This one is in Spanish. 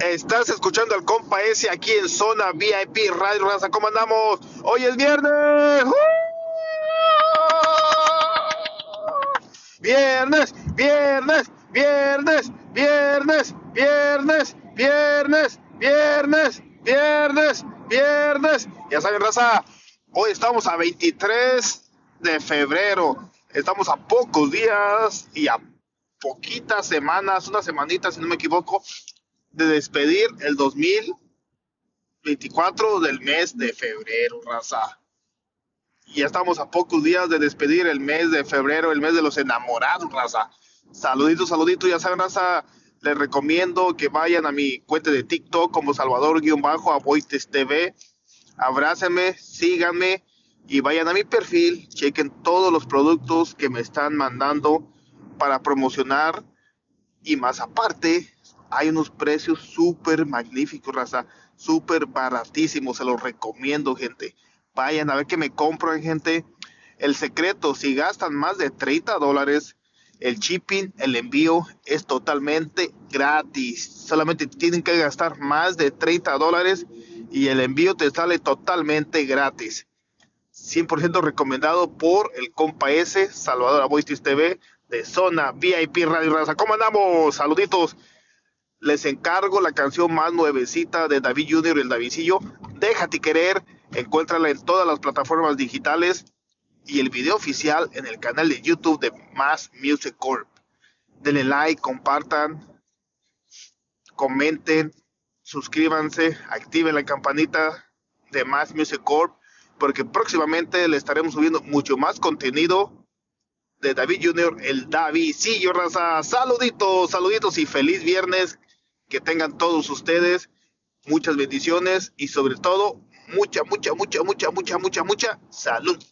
Estás escuchando al compa ese aquí en Zona VIP Radio Raza. ¿Cómo andamos? Hoy es viernes. Viernes, viernes, viernes, viernes, viernes, viernes, viernes, viernes, viernes. Ya saben, raza, hoy estamos a 23 de febrero. Estamos a pocos días y a poquitas semanas, una semanita si no me equivoco, de despedir el 2024 del mes de febrero, raza. Y ya estamos a pocos días de despedir el mes de febrero, el mes de los enamorados, raza. Saluditos, saluditos, ya saben, raza. Les recomiendo que vayan a mi cuenta de TikTok como Salvador-Aboites TV. Abrácenme, síganme y vayan a mi perfil. Chequen todos los productos que me están mandando para promocionar. Y más aparte, hay unos precios súper magníficos, raza. Súper baratísimos. Se los recomiendo, gente. Vayan a ver que me compran, gente. El secreto, si gastan más de 30 dólares, el shipping, el envío es totalmente gratis. Solamente tienen que gastar más de 30 dólares y el envío te sale totalmente gratis. 100% recomendado por el compa S, Salvador Aboistis TV, de Zona VIP Radio Raza. ¿Cómo andamos? Saluditos. Les encargo la canción más nuevecita de David Junior, el Davidcillo. Déjate querer. Encuéntrala en todas las plataformas digitales y el video oficial en el canal de YouTube de Mass Music Corp. Denle like, compartan, comenten, suscríbanse, activen la campanita de Mass Music Corp porque próximamente le estaremos subiendo mucho más contenido de David Junior, el David. Sí, raza, saluditos, saluditos y feliz viernes. Que tengan todos ustedes muchas bendiciones y sobre todo mucha, mucha, mucha, mucha, mucha, mucha, mucha salud.